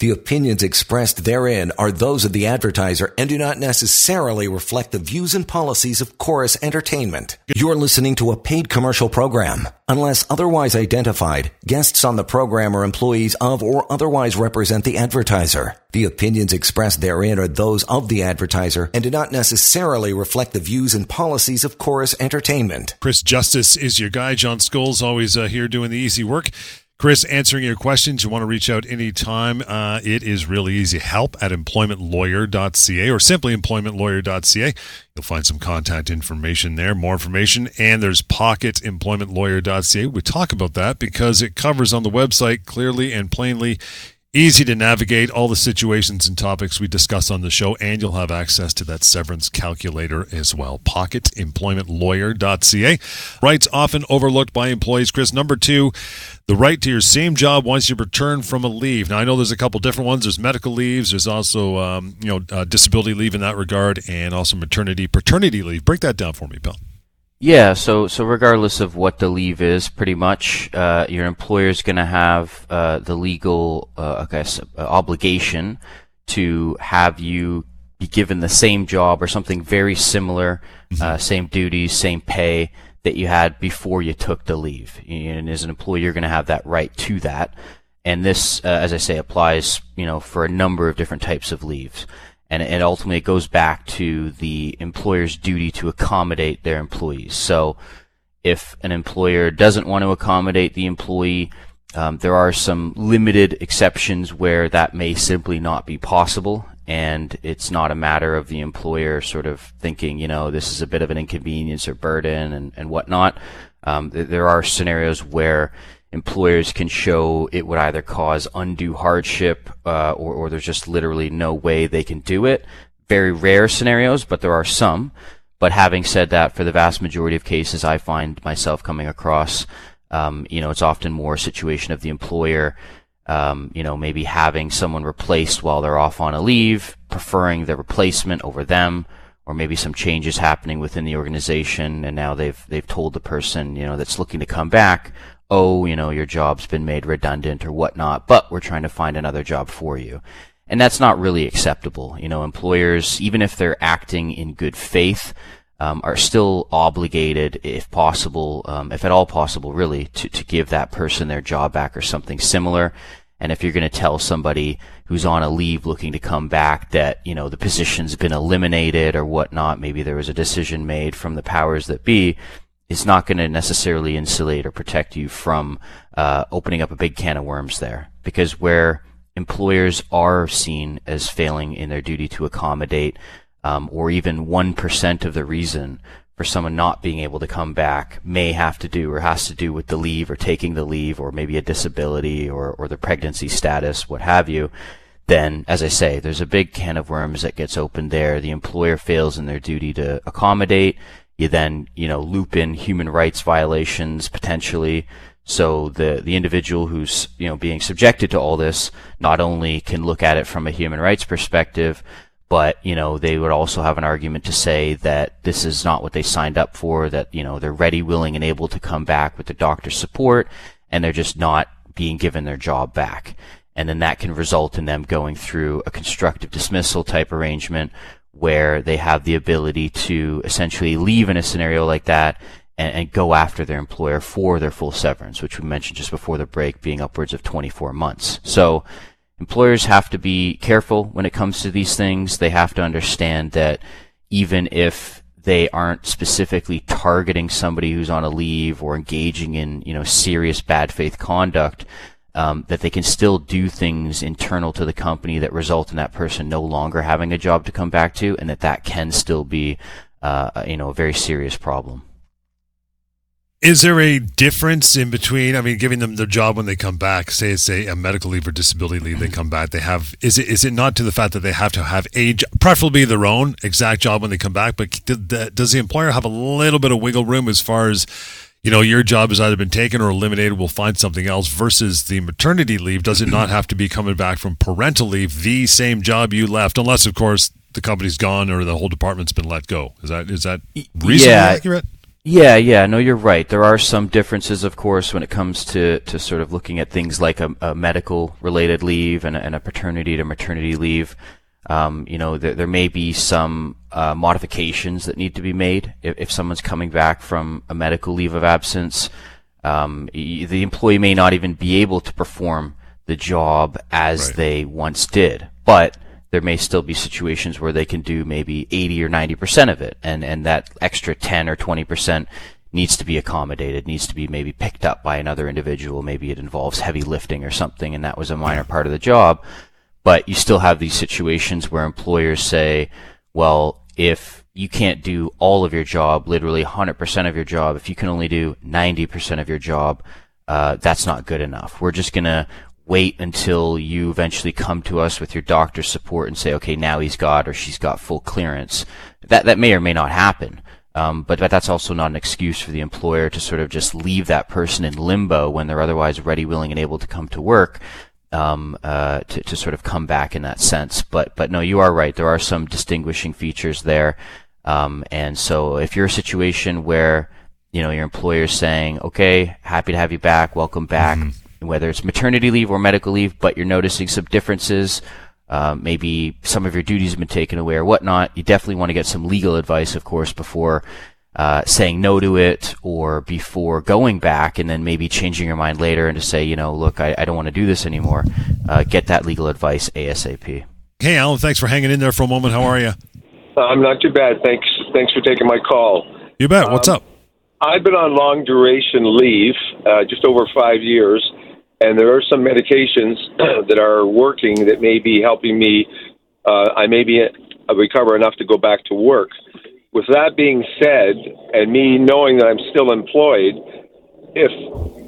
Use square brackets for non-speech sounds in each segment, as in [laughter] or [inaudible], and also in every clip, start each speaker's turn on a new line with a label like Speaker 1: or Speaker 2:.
Speaker 1: The opinions expressed therein are those of the advertiser and do not necessarily reflect the views and policies of Chorus Entertainment. You're listening to a paid commercial program. Unless otherwise identified, guests on the program are employees of or otherwise represent the advertiser. The opinions expressed therein are those of the advertiser and do not necessarily reflect the views and policies of Chorus Entertainment.
Speaker 2: Chris Justice is your guy. John Scholes always uh, here doing the easy work. Chris, answering your questions, you want to reach out anytime. Uh, it is really easy. Help at employmentlawyer.ca or simply employmentlawyer.ca. You'll find some contact information there, more information, and there's pocketemploymentlawyer.ca. We talk about that because it covers on the website clearly and plainly easy to navigate all the situations and topics we discuss on the show, and you'll have access to that severance calculator as well. PocketEmploymentLawyer.ca. Rights often overlooked by employees. Chris, number two, the right to your same job once you return from a leave. Now, I know there's a couple different ones. There's medical leaves. There's also, um, you know, uh, disability leave in that regard, and also maternity, paternity leave. Break that down for me, Bill.
Speaker 3: Yeah, so so regardless of what the leave is, pretty much uh, your employer is going to have uh, the legal, uh, I guess, uh, obligation to have you be given the same job or something very similar, uh, same duties, same pay that you had before you took the leave. And as an employee, you're going to have that right to that. And this, uh, as I say, applies, you know, for a number of different types of leaves and ultimately it goes back to the employer's duty to accommodate their employees. So if an employer doesn't want to accommodate the employee, um, there are some limited exceptions where that may simply not be possible. And it's not a matter of the employer sort of thinking, you know, this is a bit of an inconvenience or burden and, and whatnot. Um, th- there are scenarios where employers can show it would either cause undue hardship uh, or, or there's just literally no way they can do it. Very rare scenarios, but there are some. But having said that, for the vast majority of cases, I find myself coming across, um, you know, it's often more a situation of the employer, um, you know, maybe having someone replaced while they're off on a leave, preferring the replacement over them, or maybe some changes happening within the organization, and now they've they've told the person, you know, that's looking to come back, oh, you know, your job's been made redundant or whatnot, but we're trying to find another job for you. And that's not really acceptable. You know, employers, even if they're acting in good faith, um, are still obligated, if possible, um, if at all possible, really, to, to give that person their job back or something similar. And if you're going to tell somebody who's on a leave looking to come back that, you know, the position's been eliminated or whatnot, maybe there was a decision made from the powers that be, is not going to necessarily insulate or protect you from uh, opening up a big can of worms there. Because where employers are seen as failing in their duty to accommodate, um, or even 1% of the reason for someone not being able to come back may have to do or has to do with the leave or taking the leave or maybe a disability or, or the pregnancy status, what have you, then, as I say, there's a big can of worms that gets opened there. The employer fails in their duty to accommodate you then, you know, loop in human rights violations potentially. So the the individual who's you know being subjected to all this not only can look at it from a human rights perspective, but you know they would also have an argument to say that this is not what they signed up for. That you know they're ready, willing, and able to come back with the doctor's support, and they're just not being given their job back. And then that can result in them going through a constructive dismissal type arrangement where they have the ability to essentially leave in a scenario like that and, and, go after their employer for their full severance, which we mentioned just before the break being upwards of 24 months. So employers have to be careful when it comes to these things. They have to understand that even if they aren't specifically targeting somebody who's on a leave or engaging in, you know, serious bad faith conduct, um, that they can still do things internal to the company that result in that person no longer having a job to come back to, and that that can still be, uh, you know, a very serious problem.
Speaker 2: Is there a difference in between? I mean, giving them their job when they come back, say it's a, a, medical leave or disability leave, they come back. They have is it is it not to the fact that they have to have a preferably their own exact job when they come back, but does the employer have a little bit of wiggle room as far as you know, your job has either been taken or eliminated, we'll find something else, versus the maternity leave, does it not have to be coming back from parental leave, the same job you left, unless, of course, the company's gone or the whole department's been let go. Is that is that reasonably
Speaker 3: yeah.
Speaker 2: accurate?
Speaker 3: Yeah, yeah, no, you're right. There are some differences, of course, when it comes to, to sort of looking at things like a, a medical related leave and a, and a paternity to maternity leave. Um, you know, there, there may be some uh, modifications that need to be made if, if someone's coming back from a medical leave of absence. Um, the employee may not even be able to perform the job as right. they once did, but there may still be situations where they can do maybe 80 or 90% of it, and, and that extra 10 or 20% needs to be accommodated, needs to be maybe picked up by another individual. Maybe it involves heavy lifting or something, and that was a minor part of the job. But you still have these situations where employers say, well, if you can't do all of your job, literally 100% of your job, if you can only do 90% of your job, uh, that's not good enough. We're just going to wait until you eventually come to us with your doctor's support and say, okay, now he's got or she's got full clearance. That that may or may not happen. Um, but, but that's also not an excuse for the employer to sort of just leave that person in limbo when they're otherwise ready, willing, and able to come to work. Um, uh, to, to sort of come back in that sense. But but no, you are right. There are some distinguishing features there. Um, and so if you're a situation where you know your employer is saying, "Okay, happy to have you back, welcome back," mm-hmm whether it's maternity leave or medical leave, but you're noticing some differences. Um, maybe some of your duties have been taken away or whatnot. You definitely want to get some legal advice, of course, before uh, saying no to it or before going back and then maybe changing your mind later and to say, you know, look, I, I don't want to do this anymore. Uh, get that legal advice ASAP.
Speaker 2: Hey, Alan, thanks for hanging in there for a moment. How are you?
Speaker 4: I'm not too bad. Thanks. Thanks for taking my call.
Speaker 2: You bet. What's um, up?
Speaker 4: I've been on long duration leave, uh, just over five years, and there are some medications [clears throat] that are working that may be helping me. Uh, I may be uh, recover enough to go back to work. With that being said, and me knowing that I'm still employed, if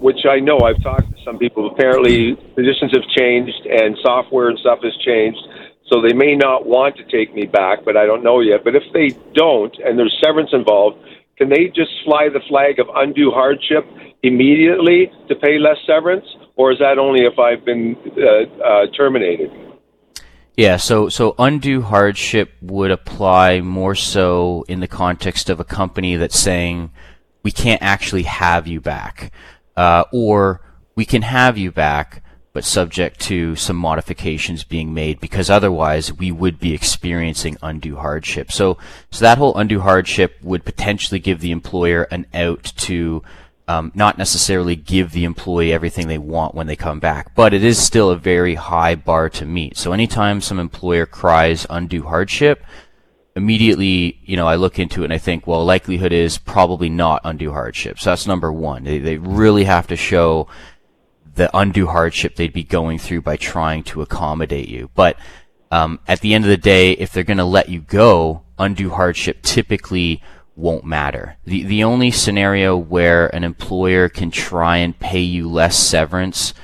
Speaker 4: which I know I've talked to some people, apparently positions have changed and software and stuff has changed, so they may not want to take me back, but I don't know yet. But if they don't, and there's severance involved, can they just fly the flag of undue hardship immediately to pay less severance? or is that only if I've been uh, uh, terminated?
Speaker 3: Yeah, so so undue hardship would apply more so in the context of a company that's saying we can't actually have you back, uh, or we can have you back, but subject to some modifications being made because otherwise we would be experiencing undue hardship. So so that whole undue hardship would potentially give the employer an out to um, not necessarily give the employee everything they want when they come back, but it is still a very high bar to meet. So anytime some employer cries undue hardship, immediately, you know, I look into it and I think, well, likelihood is probably not undue hardship. So that's number one. They, they really have to show the undue hardship they'd be going through by trying to accommodate you. But um, at the end of the day, if they're going to let you go, undue hardship typically won't matter. The the only scenario where an employer can try and pay you less severance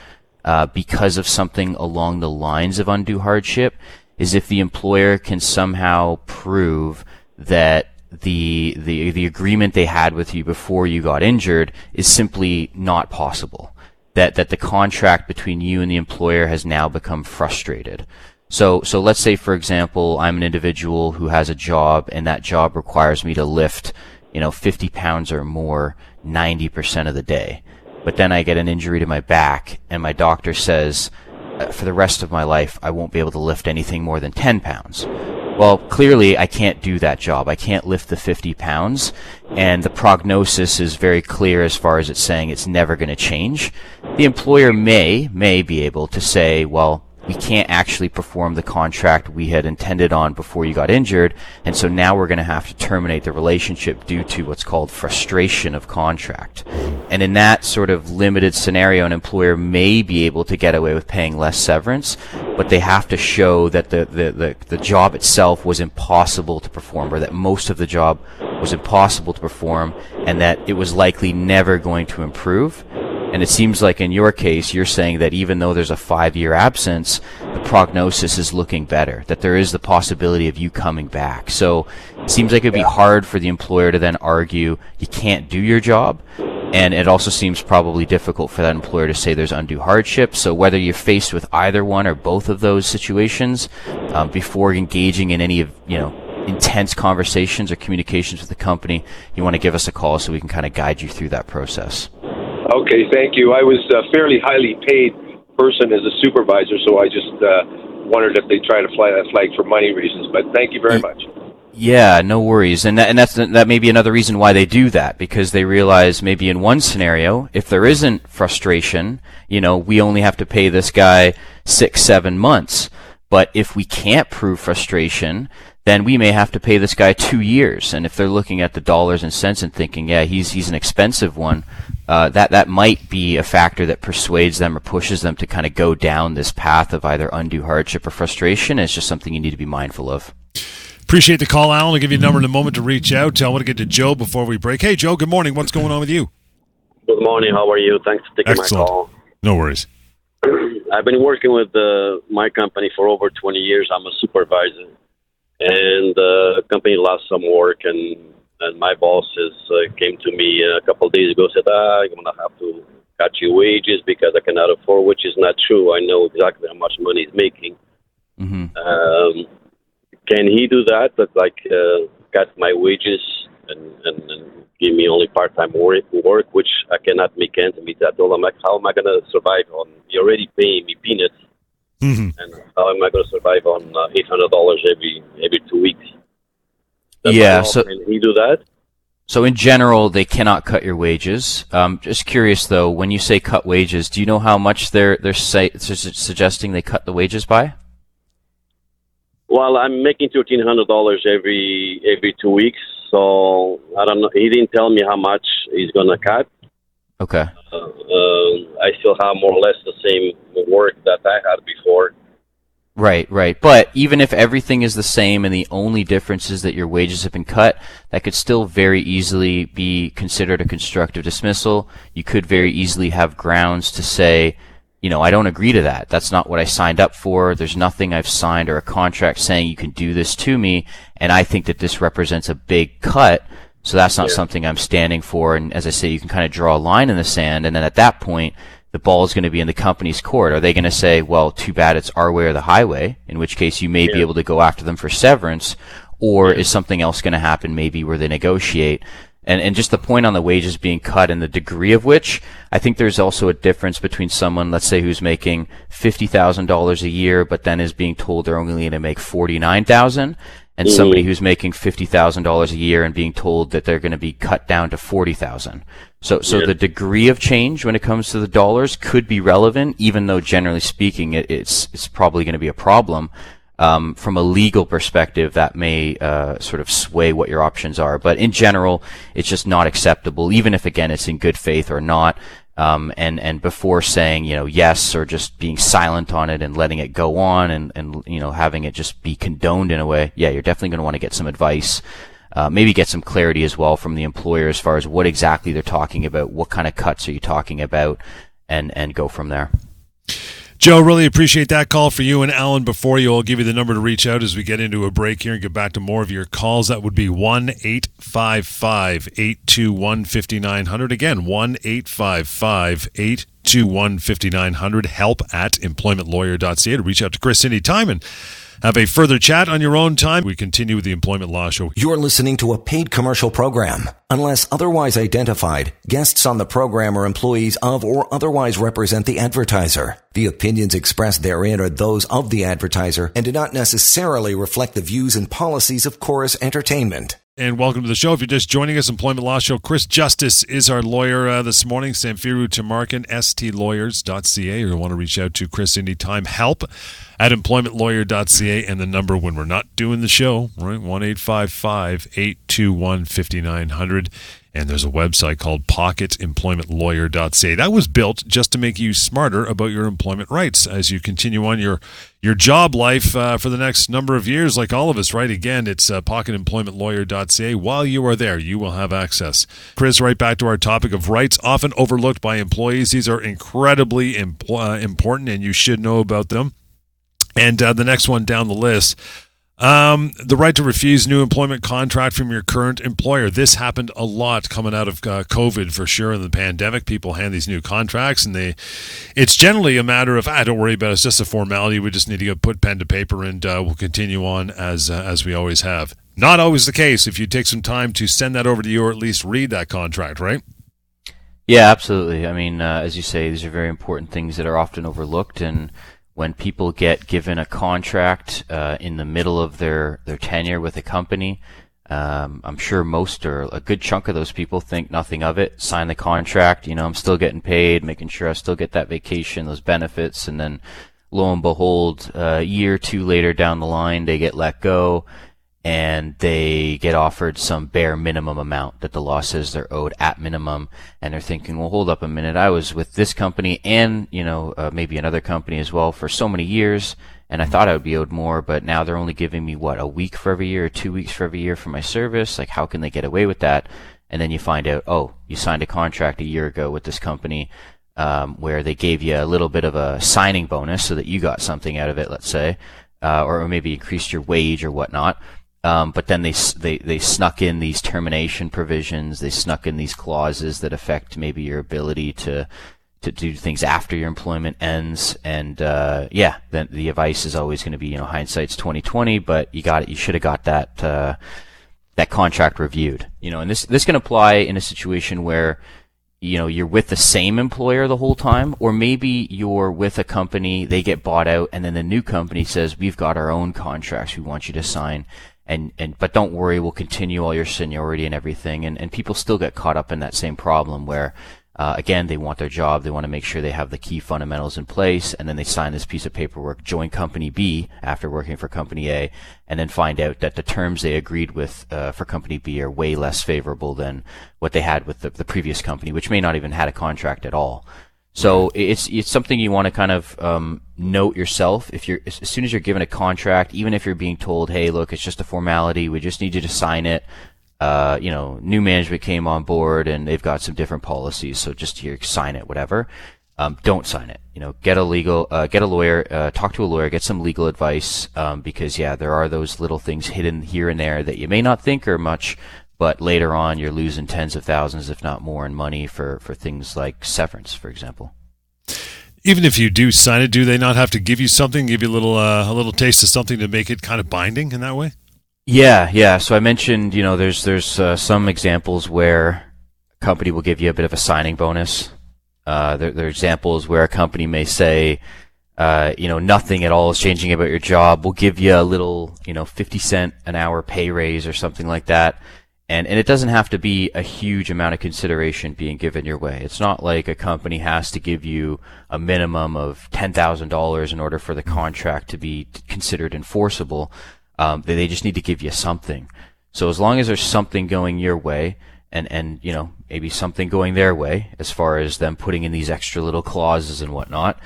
Speaker 3: uh, because of something along the lines of undue hardship is if the employer can somehow prove that the the the agreement they had with you before you got injured is simply not possible. That that the contract between you and the employer has now become frustrated. So, so let's say, for example, I'm an individual who has a job and that job requires me to lift, you know, 50 pounds or more 90% of the day. But then I get an injury to my back and my doctor says, uh, for the rest of my life, I won't be able to lift anything more than 10 pounds. Well, clearly I can't do that job. I can't lift the 50 pounds, and the prognosis is very clear as far as it's saying it's never going to change. The employer may, may be able to say, well, we can't actually perform the contract we had intended on before you got injured, and so now we're going to have to terminate the relationship due to what's called frustration of contract. And in that sort of limited scenario, an employer may be able to get away with paying less severance, but they have to show that the, the, the, the job itself was impossible to perform, or that most of the job was impossible to perform, and that it was likely never going to improve and it seems like in your case, you're saying that even though there's a five year absence, the prognosis is looking better, that there is the possibility of you coming back. So it seems like it'd be hard for the employer to then argue you can't do your job. And it also seems probably difficult for that employer to say there's undue hardship. So whether you're faced with either one or both of those situations, um, before engaging in any of, you know, intense conversations or communications with the company, you want to give us a call so we can kind of guide you through that process.
Speaker 4: Okay, thank you. I was a fairly highly paid person as a supervisor, so I just uh, wondered if they try to fly that flag for money reasons. But thank you very much.
Speaker 3: Yeah, no worries, and that, and that's that may be another reason why they do that because they realize maybe in one scenario, if there isn't frustration, you know, we only have to pay this guy six, seven months. But if we can't prove frustration, then we may have to pay this guy two years. And if they're looking at the dollars and cents and thinking, yeah, he's he's an expensive one, uh, that that might be a factor that persuades them or pushes them to kind of go down this path of either undue hardship or frustration. It's just something you need to be mindful of.
Speaker 2: Appreciate the call, Alan. I'll give you a number in a moment to reach out. I want to get to Joe before we break. Hey, Joe. Good morning. What's going on with you?
Speaker 5: Good morning. How are you? Thanks for taking
Speaker 2: Excellent.
Speaker 5: my call.
Speaker 2: No worries. [clears throat]
Speaker 5: I've been working with uh, my company for over 20 years. I'm a supervisor, and the company lost some work, and and my boss bosses uh, came to me a couple of days ago said, ah, I'm gonna have to cut your wages because I cannot afford, which is not true. I know exactly how much money he's making.
Speaker 3: Mm-hmm.
Speaker 5: Um, can he do that? But like uh, cut my wages and, and, and give me only part time work, work, which I cannot make ends meet. I told him like, how am I gonna survive on? You're already paying me peanuts,
Speaker 2: hmm
Speaker 5: and how am I gonna survive on uh, eight hundred dollars every every two weeks? That's
Speaker 3: Yeah, so-
Speaker 5: can he do that?
Speaker 3: So in general, they cannot cut your wages. Um, just curious though, when you say cut wages, do you know how much they're they're say, su- suggesting they cut the wages by?
Speaker 5: Well, I'm making thirteen hundred dollars every every two weeks, so I don't know. He didn't tell me how much he's gonna cut.
Speaker 3: Okay.
Speaker 5: I still have more or less the same work that I had before.
Speaker 3: Right, right. But even if everything is the same and the only difference is that your wages have been cut, that could still very easily be considered a constructive dismissal. You could very easily have grounds to say, you know, I don't agree to that. That's not what I signed up for. There's nothing I've signed or a contract saying you can do this to me, and I think that this represents a big cut. So that's not
Speaker 5: Yeah.
Speaker 3: something I'm standing for. And as I say, you can kind of draw a line in the sand, and then at that point, the ball is going to be in the company's court. Are they going to say, well, too bad it's our way or the highway, in which case you may be able to go after them for severance, or is something else going to happen maybe where they negotiate? And, and just the point on the wages being cut and the degree of which, I think there's also a difference between someone, let's say, who's making $50,000 a year, but then is being told they're only going to make 49000 and somebody who's making fifty thousand dollars a year and being told that they're going to be cut down to forty thousand. So, so
Speaker 5: Yeah.
Speaker 3: the degree of change when it comes to the dollars could be relevant, even though generally speaking, it, it's it's probably going to be a problem. Um, from a legal perspective, that may uh, sort of sway what your options are. But in general, it's just not acceptable, even if again it's in good faith or not. Um, and and before saying you know yes or just being silent on it and letting it go on and and you know having it just be condoned in a way, yeah, you're definitely going to want to get some advice. Uh, maybe get some clarity as well from the employer as far as what exactly they're talking about, what kind of cuts are you talking about, and and go from there.
Speaker 2: Joe, really appreciate that call for you and Alan. Before you, I'll give you the number to reach out as we get into a break here and get back to more of your calls. That would be 1 855 821 5900. Again, 1 855 821 5900. Help at employmentlawyer.ca to reach out to Chris anytime and have a further chat on your own time. We continue with the Employment Law Show.
Speaker 1: You're listening to a paid commercial program. Unless otherwise identified, guests on the program are employees of or otherwise represent the advertiser. The opinions expressed therein are those of the advertiser and do not necessarily reflect the views and policies of Chorus Entertainment.
Speaker 2: And welcome to the show. If you're just joining us, Employment Law Show, Chris Justice is our lawyer uh, this morning. Samfiru Tumarkin, stlawyers.ca. Or you want to reach out to Chris anytime. Help at employmentlawyer.ca. And the number when we're not doing the show, right? 1 821 5900. And there's a website called pocketemploymentlawyer.ca. That was built just to make you smarter about your employment rights as you continue on your your job life uh, for the next number of years, like all of us, right? Again, it's uh, pocketemploymentlawyer.ca. While you are there, you will have access. Chris, right back to our topic of rights, often overlooked by employees. These are incredibly impl- uh, important, and you should know about them. And uh, the next one down the list Um, the right to refuse new employment contract from your current employer. This happened a lot coming out of uh, COVID for sure in the pandemic. People hand these new contracts and they, it's generally a matter of, I ah, don't worry about it. It's just a formality. We just need to go put pen to paper and uh, we'll continue on as, uh, as we always have. Not always the case if you take some time to send that over to you or at least read that contract, right?
Speaker 3: Yeah, absolutely. I mean, uh, as you say, these are very important things that are often overlooked and, when people get given a contract uh, in the middle of their, their tenure with a company, um, I'm sure most or a good chunk of those people think nothing of it, sign the contract, you know, I'm still getting paid, making sure I still get that vacation, those benefits, and then lo and behold, a year or two later down the line, they get let go and they get offered some bare minimum amount that the law says they're owed at minimum and they're thinking well hold up a minute. I was with this company and you know uh, maybe another company as well for so many years and i thought i would be owed more but now they're only giving me what a week for every year or two weeks for every year for my service? Like how can they get away with that? And then you find out oh you signed a contract a year ago with this company um, where they gave you a little bit of a signing bonus so that you got something out of it let's say uh, or maybe increased your wage or whatnot um, but then they, they they snuck in these termination provisions. They snuck in these clauses that affect maybe your ability to to do things after your employment ends. And uh, yeah, then the advice is always going to be you know hindsight's twenty twenty. But you got it. You should have got that uh, that contract reviewed. You know, and this this can apply in a situation where you know you're with the same employer the whole time or maybe you're with a company they get bought out and then the new company says we've got our own contracts we want you to sign and and but don't worry, we'll continue all your seniority and everything. And and people still get caught up in that same problem where. Uh, again, they want their job. They want to make sure they have the key fundamentals in place, and then they sign this piece of paperwork, join Company B after working for Company A, and then find out that the terms they agreed with uh, for Company B are way less favorable than what they had with the, the previous company, which may not even had a contract at all. So it's it's something you want to kind of um, note yourself. If you're as soon as you're given a contract, even if you're being told, "Hey, look, it's just a formality. We just need you to sign it." Uh, you know, new management came on board and they've got some different policies, so just here, sign it, whatever. Um, don't sign it. You know, get a legal, uh, get a lawyer, uh, talk to a lawyer, get some legal advice, um, because yeah, there are those little things hidden here and there that you may not think are much, but later on you're losing tens of thousands, if not more, in money for, for things like severance, for example.
Speaker 2: Even if you do sign it, do they not have to give you something, give you a little uh, a little taste of something to make it kind of binding in that way?
Speaker 3: Yeah, yeah. So I mentioned, you know, there's there's uh, some examples where a company will give you a bit of a signing bonus. Uh, there, there, are examples where a company may say, uh, you know, nothing at all is changing about your job. We'll give you a little, you know, 50 cent an hour pay raise or something like that and and it doesn't have to be a huge amount of consideration being given your way. It's not like a company has to give you a minimum of ten thousand dollars in order for the contract to be considered enforceable. Um, they, they just need to give you something. So as long as there's something going your way, and and you know maybe something going their way as far as them putting in these extra little clauses and whatnot,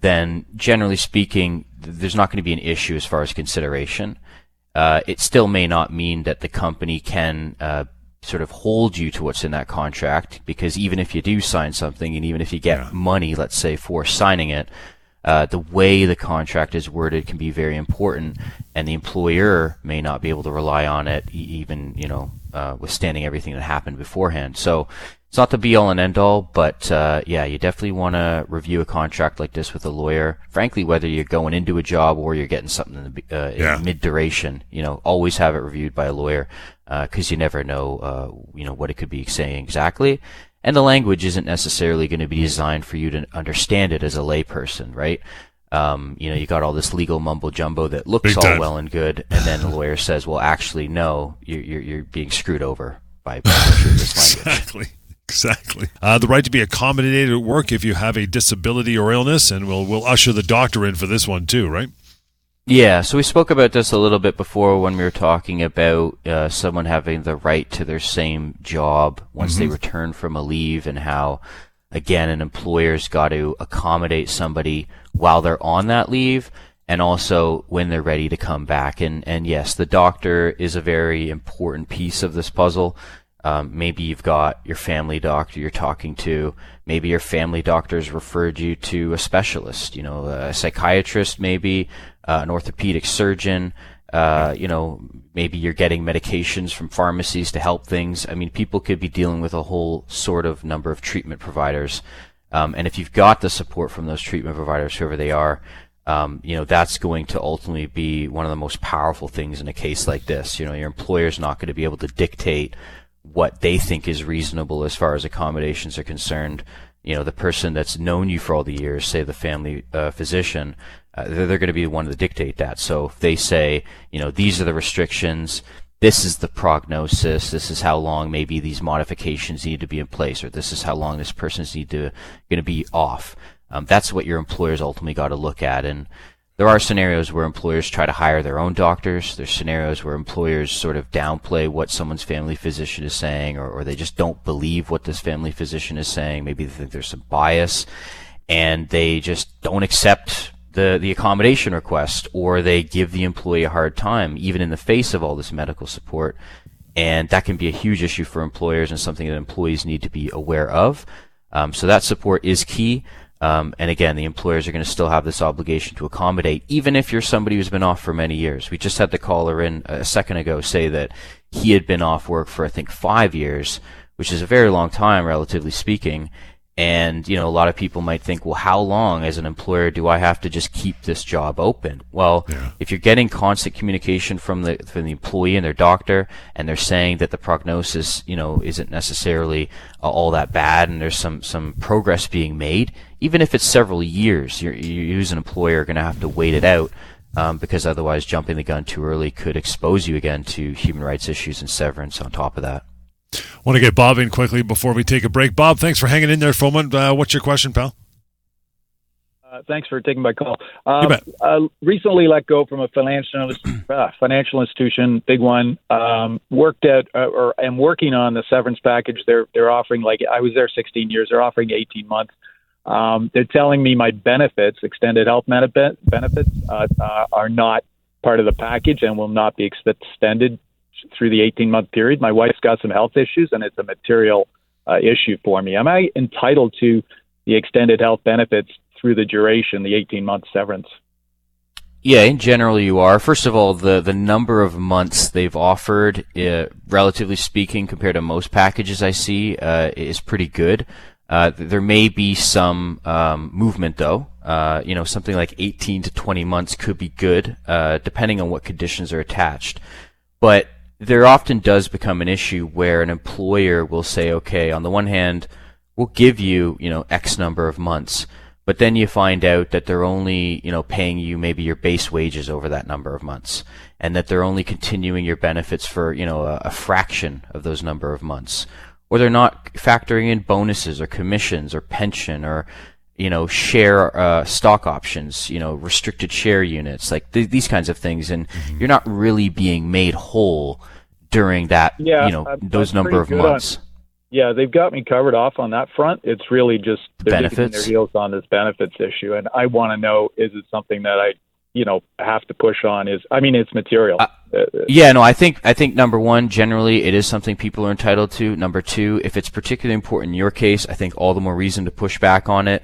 Speaker 3: then generally speaking, there's not going to be an issue as far as consideration uh, it still may not mean that the company can uh, sort of hold you to what's in that contract because even if you do sign something and even if you get yeah. money, let's say, for signing it, uh, the way the contract is worded can be very important, and the employer may not be able to rely on it, even you know, uh, withstanding everything that happened beforehand. So it's not the be all and end all, but uh, yeah, you definitely want to review a contract like this with a lawyer. Frankly, whether you're going into a job or you're getting something in, the, uh, yeah. in mid duration, you know, always have it reviewed by a lawyer because uh, you never know, uh, you know, what it could be saying exactly. And the language isn't necessarily going to be designed for you to understand it as a layperson, right? Um, you know, you got all this legal mumbo jumbo that looks all well and good, and then the lawyer says, "Well, actually, no, you're you're, you're being screwed over by, by this
Speaker 2: language." [laughs] exactly. Exactly. Uh, the right to be accommodated at work if you have a disability or illness, and we'll we'll usher the doctor in for this one too, right?
Speaker 3: Yeah. So we spoke about this a little bit before when we were talking about uh, someone having the right to their same job once mm-hmm. they return from a leave, and how again an employer's got to accommodate somebody while they're on that leave and also when they're ready to come back. And, and yes, the doctor is a very important piece of this puzzle. Um, maybe you've got your family doctor you're talking to. Maybe your family doctor's referred you to a specialist, you know, a psychiatrist, maybe uh, an orthopedic surgeon. Uh, you know, maybe you're getting medications from pharmacies to help things. I mean, people could be dealing with a whole sort of number of treatment providers. Um, and if you've got the support from those treatment providers, whoever they are, um, you know, that's going to ultimately be one of the most powerful things in a case like this. You know, your employer's not going to be able to dictate what they think is reasonable as far as accommodations are concerned. You know, the person that's known you for all the years, say the family uh, physician, uh, they're, they're going to be the one to dictate that. So if they say, you know, these are the restrictions, this is the prognosis, this is how long maybe these modifications need to be in place, or this is how long this person's need to going to be off. Um, that's what your employers ultimately got to look at. And there are scenarios where employers try to hire their own doctors. There's scenarios where employers sort of downplay what someone's family physician is saying, or, or they just don't believe what this family physician is saying. Maybe they think there's some bias, and they just don't accept the, the accommodation request, or they give the employee a hard time, even in the face of all this medical support. And that can be a huge issue for employers and something that employees need to be aware of. Um, so that support is key. Um, and again, the employers are going to still have this obligation to accommodate, even if you're somebody who's been off for many years. We just had the caller in a second ago say that he had been off work for, I think, five years, which is a very long time, relatively speaking. And, you know, a lot of people might think, well, how long as an employer do I have to just keep this job open? Well, yeah. if you're getting constant communication from the, from the employee and their doctor, and they're saying that the prognosis, you know, isn't necessarily uh, all that bad and there's some, some progress being made, even if it's several years, you're, you as an employer are going to have to wait it out. Um, because otherwise jumping the gun too early could expose you again to human rights issues and severance on top of that.
Speaker 2: Want to get Bob in quickly before we take a break. Bob, thanks for hanging in there for a moment. Uh, what's your question, pal?
Speaker 6: Uh, thanks for taking my call. Um, uh, recently let go from a financial uh, financial institution, big one. Um, worked at uh, or am working on the severance package. They're they're offering like I was there 16 years. They're offering 18 months. Um, they're telling me my benefits, extended health benefits, uh, uh, are not part of the package and will not be extended through the 18 month period. My wife's got some health issues, and it's a material uh, issue for me. Am I entitled to the extended health benefits through the duration, the 18 month severance?
Speaker 3: Yeah, in general, you are. First of all, the the number of months they've offered, uh, relatively speaking, compared to most packages I see, uh, is pretty good. Uh, there may be some um, movement, though. Uh, you know, something like 18 to 20 months could be good, uh, depending on what conditions are attached. But there often does become an issue where an employer will say, okay, on the one hand, we'll give you, you know, X number of months, but then you find out that they're only, you know, paying you maybe your base wages over that number of months, and that they're only continuing your benefits for, you know, a, a fraction of those number of months. Or they're not factoring in bonuses or commissions or pension or you know, share uh, stock options, you know, restricted share units, like th- these kinds of things, and mm-hmm. you're not really being made whole during that, yeah, you know, I'm, those I'm number of months. On,
Speaker 6: yeah, they've got me covered off on that front. It's really just they're benefits. their heels on this benefits issue, and I want to know: is it something that I, you know, have to push on? Is I mean, it's material. Uh,
Speaker 3: uh yeah, no, I think I think number one, generally, it is something people are entitled to. Number two, if it's particularly important in your case, I think all the more reason to push back on it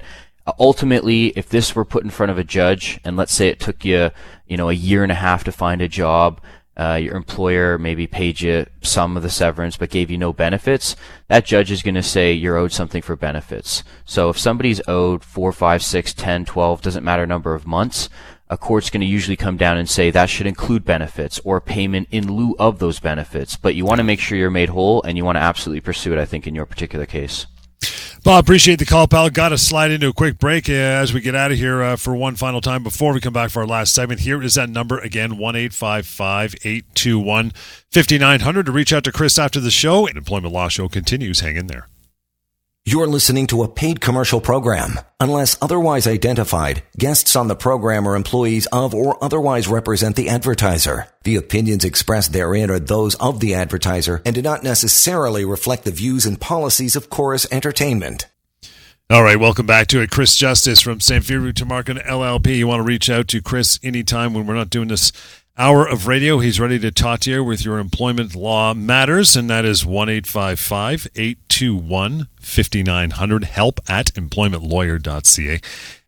Speaker 3: ultimately, if this were put in front of a judge, and let's say it took you, you know, a year and a half to find a job, uh, your employer maybe paid you some of the severance but gave you no benefits, that judge is going to say you're owed something for benefits. So if somebody's owed four, five, six, ten, twelve, doesn't matter number of months, a court's going to usually come down and say that should include benefits or payment in lieu of those benefits. But you want to make sure you're made whole and you want to absolutely pursue it, I think, in your particular case.
Speaker 2: Bob, appreciate the call, pal. Got to slide into a quick break uh, as we get out of here uh, for one final time before we come back for our last segment. Here is that number again, 1 821 5900 to reach out to Chris after the show. And Employment Law Show continues. Hang in there.
Speaker 1: You're listening to a paid commercial program. Unless otherwise identified, guests on the program are employees of or otherwise represent the advertiser. The opinions expressed therein are those of the advertiser and do not necessarily reflect the views and policies of Chorus Entertainment.
Speaker 2: All right, welcome back to it. Chris Justice from Samfiru Tumarkin LLP. You want to reach out to Chris anytime when we're not doing this hour of radio. He's ready to talk to you with your employment law matters, and that is 1 821 5900. Help at employmentlawyer.ca.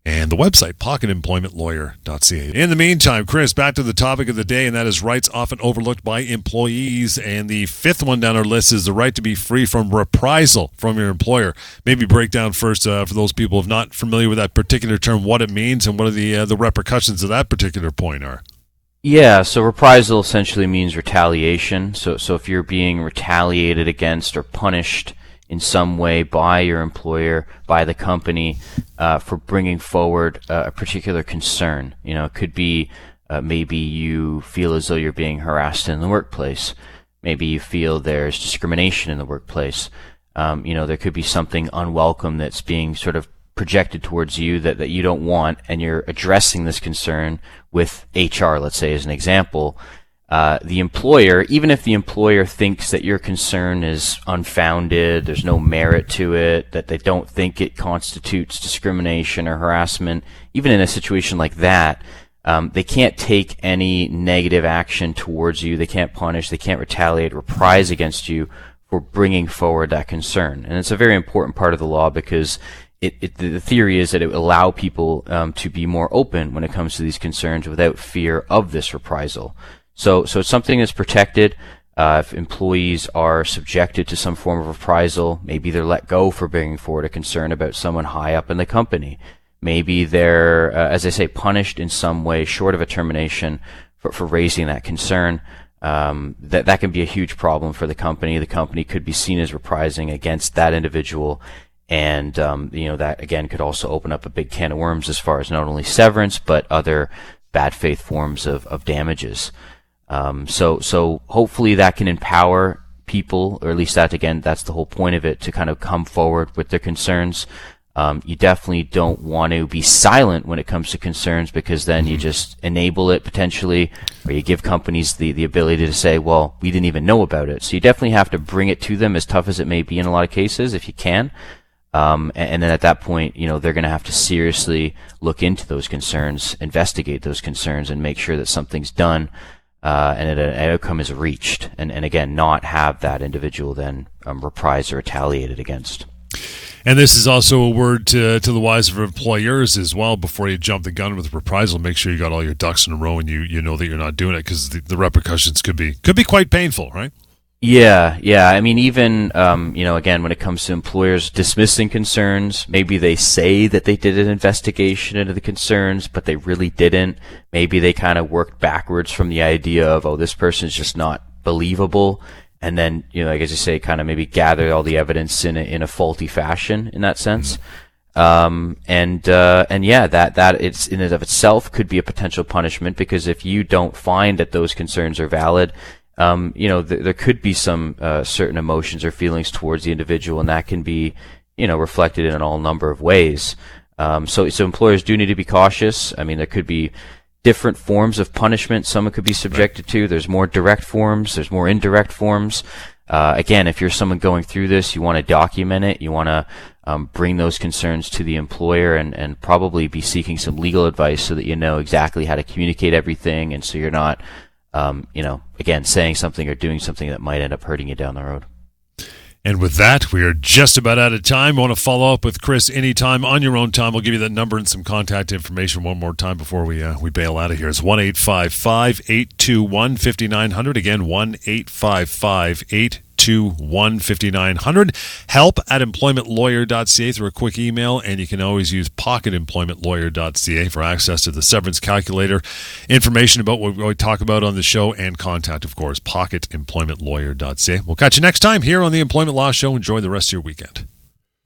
Speaker 2: and the website, pocketemploymentlawyer.ca. In the meantime, Chris, back to the topic of the day, and that is rights often overlooked by employees. And the fifth one down our list is the right to be free from reprisal from your employer. Maybe break down first uh, for those people who are not familiar with that particular term, what it means and what are the uh, the repercussions of that particular point are.
Speaker 3: Yeah, so reprisal essentially means retaliation. So, so if you're being retaliated against or punished in some way by your employer, by the company, uh, for bringing forward uh, a particular concern. You know, it could be uh, maybe you feel as though you're being harassed in the workplace. Maybe you feel there's discrimination in the workplace. Um, you know, there could be something unwelcome that's being sort of projected towards you that, that you don't want, and you're addressing this concern with HR, let's say, as an example, uh, the employer, even if the employer thinks that your concern is unfounded, there's no merit to it, that they don't think it constitutes discrimination or harassment, even in a situation like that, um, they can't take any negative action towards you. They can't punish. They can't retaliate, reprise against you for bringing forward that concern. And it's a very important part of the law because it, it, the theory is that it will allow people um, to be more open when it comes to these concerns without fear of this reprisal. So, so something that's protected. Uh, if employees are subjected to some form of reprisal, maybe they're let go for bringing forward a concern about someone high up in the company. Maybe they're, uh, as I say, punished in some way short of a termination for, for raising that concern. Um, that that can be a huge problem for the company. The company could be seen as reprising against that individual, and um, you know that again could also open up a big can of worms as far as not only severance but other bad faith forms of, of damages. Um, so so hopefully that can empower people, or at least that again, that's the whole point of it, to kind of come forward with their concerns. Um, you definitely don't want to be silent when it comes to concerns because then you mm-hmm. just enable it potentially, or you give companies the, the ability to say, well, we didn't even know about it. So you definitely have to bring it to them as tough as it may be in a lot of cases, if you can. Um, and, and, then at that point, you know, they're going to have to seriously look into those concerns, investigate those concerns, and make sure that something's done uh, and an outcome is reached, and, and again, not have that individual then um, reprised or retaliated against.
Speaker 2: And this is also a word to, to the wise of employers as well. Before you jump the gun with reprisal, make sure you got all your ducks in a row and you, you know that you're not doing it because the, the repercussions could be could be quite painful, right?
Speaker 3: Yeah, yeah. I mean, even um, you know, again, when it comes to employers dismissing concerns, maybe they say that they did an investigation into the concerns, but they really didn't. Maybe they kind of worked backwards from the idea of, oh, this person's just not believable, and then you know, like as you say, kind of maybe gather all the evidence in a, in a faulty fashion in that sense. Um, and uh, and yeah, that that it's in and of itself could be a potential punishment because if you don't find that those concerns are valid um, you know, th- there could be some uh, certain emotions or feelings towards the individual, and that can be, you know, reflected in all number of ways. Um, so, so employers do need to be cautious. I mean, there could be different forms of punishment. Someone could be subjected to. There's more direct forms. There's more indirect forms. Uh, again, if you're someone going through this, you want to document it. You want to um, bring those concerns to the employer and, and probably be seeking some legal advice so that you know exactly how to communicate everything, and so you're not um, you know, again, saying something or doing something that might end up hurting you down the road.
Speaker 2: And with that, we are just about out of time. Want to follow up with Chris anytime on your own time. We'll give you that number and some contact information one more time before we uh, we bail out of here. It's 1 821 5900. Again, 1 855 821 5900. Help at employmentlawyer.ca through a quick email, and you can always use pocketemploymentlawyer.ca for access to the severance calculator, information about what we talk about on the show, and contact, of course, pocketemploymentlawyer.ca. We'll catch you next time here on the Employment Law Show. Enjoy the rest of your weekend.